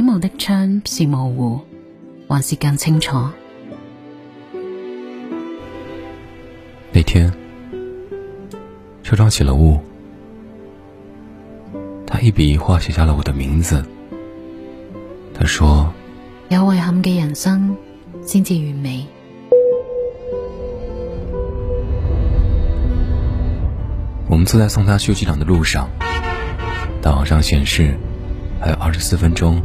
希望的窗是模糊，还是更清楚？那天，车窗起了雾，他一笔一画写下了我的名字。他说：“有遗憾嘅人生先至完美。”我们坐在送他去机场的路上，导航上显示还有二十四分钟。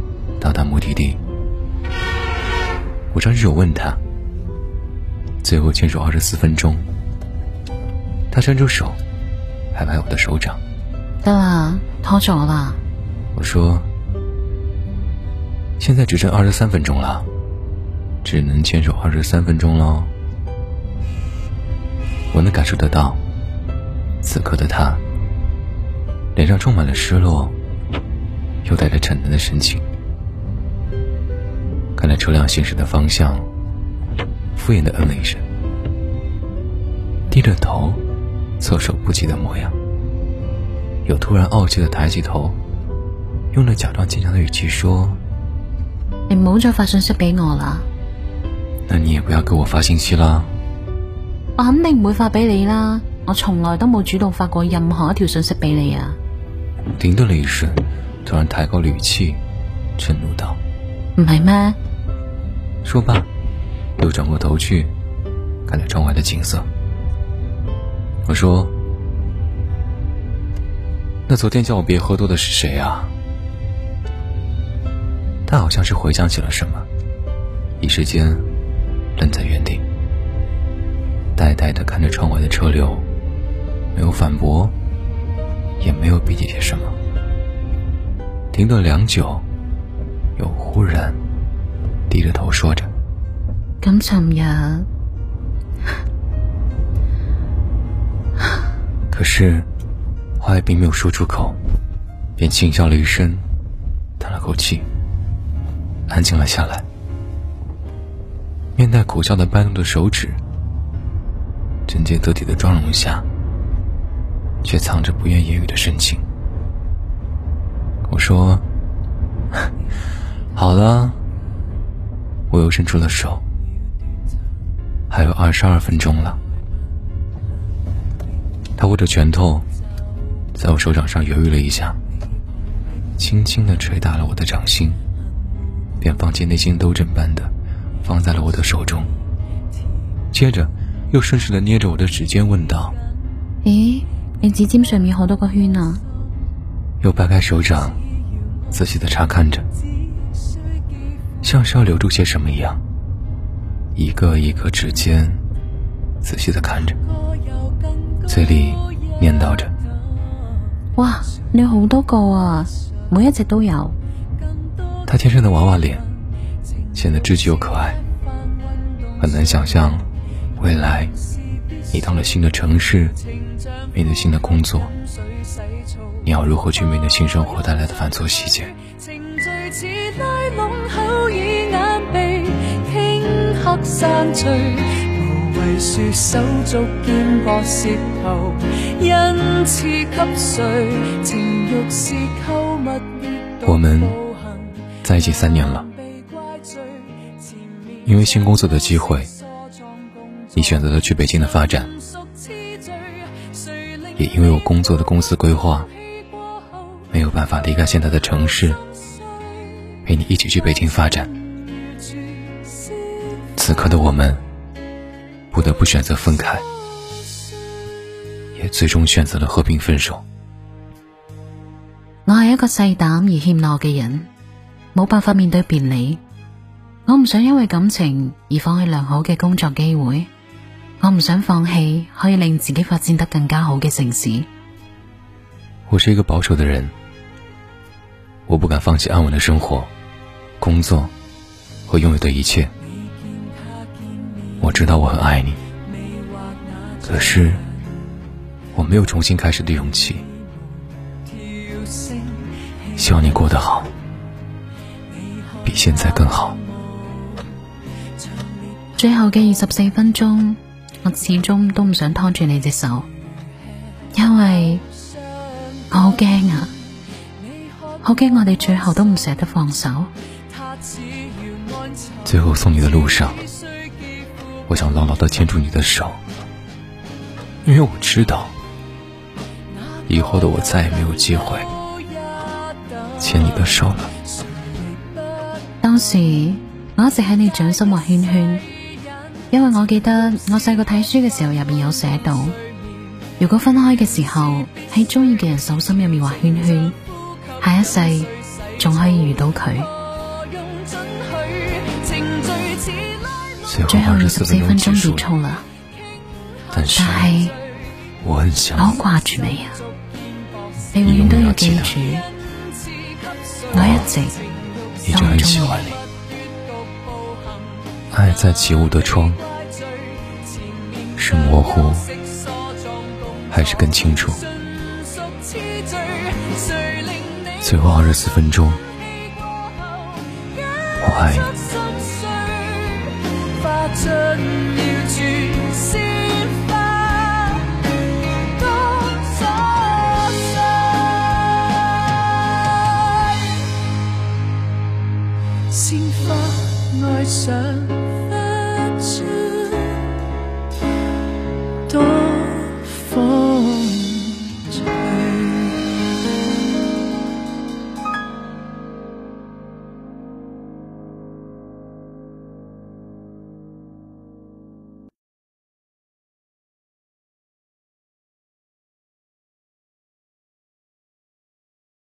到达目的地，我张着手问他：“最后牵手二十四分钟。”他伸出手，拍拍我的手掌：“对了，拖久了。”我说：“现在只剩二十三分钟了，只能牵手二十三分钟喽。”我能感受得到，此刻的他脸上充满了失落，又带着逞能的神情。看了车辆行驶的方向，敷衍的嗯了一声，低着头，措手不及的模样。又突然傲气的抬起头，用了假装坚强的语气说：“你唔好再发信息俾我啦。”“那你也不要给我发信息啦。”“我肯定唔会发俾你啦，我从来都冇主动发过任何一条信息俾你啊。”停顿了一瞬，突然抬高了语气，震怒道。系咩。说罢，又转过头去，看着窗外的景色。我说：“那昨天叫我别喝多的是谁啊？”他好像是回想起了什么，一时间愣在原地，呆呆的看着窗外的车流，没有反驳，也没有辩解什么。停顿良久。忽然，低着头说着：“咁寻日。”可是，话也并没有说出口，便轻笑了一声，叹了口气，安静了下来。面带苦笑的搬动着手指，整洁得体的妆容下，却藏着不愿言语的深情。我说。好了，我又伸出了手，还有二十二分钟了。他握着拳头，在我手掌上犹豫了一下，轻轻的捶打了我的掌心，便放弃内心斗争般的，放在了我的手中。接着，又顺势的捏着我的指尖问道：“咦，你指尖上面好多个圈啊？”又掰开手掌，仔细的查看着。像是要留住些什么一样，一个一个指尖，仔细的看着，嘴里念叨着：“哇，你好多个啊，每一只都有。”他天生的娃娃脸，显得稚气又可爱，很难想象未来，你到了新的城市，面对新的工作，你要如何去面对新生活带来的繁琐细节？山无手足肩膊舌头，我们在一起三年了，因为新工作的机会，你选择了去北京的发展。也因为我工作的公司规划，没有办法离开现在的城市，陪你一起去北京发展。此刻的我们不得不选择分开，也最终选择了和平分手。我是一个细胆而怯懦的人，冇办法面对别离。我唔想因为感情而放弃良好嘅工作机会，我唔想放弃可以令自己发展得更加好嘅城市。我是一个保守的人，我不敢放弃安稳的生活、工作和拥有的一切。我知道我很爱你，可是我没有重新开始的勇气。希望你过得好，比现在更好。最后的二十四分钟，我始终都唔想拖住你只手，因为我好惊啊，好惊我哋最后都唔舍得放手。最后送你的路上。我想牢牢地牵住你的手，因为我知道以后的我再也没有机会牵你的手了。当时我一直喺你掌心画圈圈，因为我记得我细个睇书嘅时候入面有写到，如果分开嘅时候喺中意嘅人手心入面画圈圈，下一世仲可以遇到佢。最后二十四分钟结束了，但是我挂住你啊！你永远都要记住，我一直都喜欢你。爱在起雾的窗是模糊，还是更清楚？最后二十四分钟，我爱你。想。要全鲜花，多所鲜花爱上。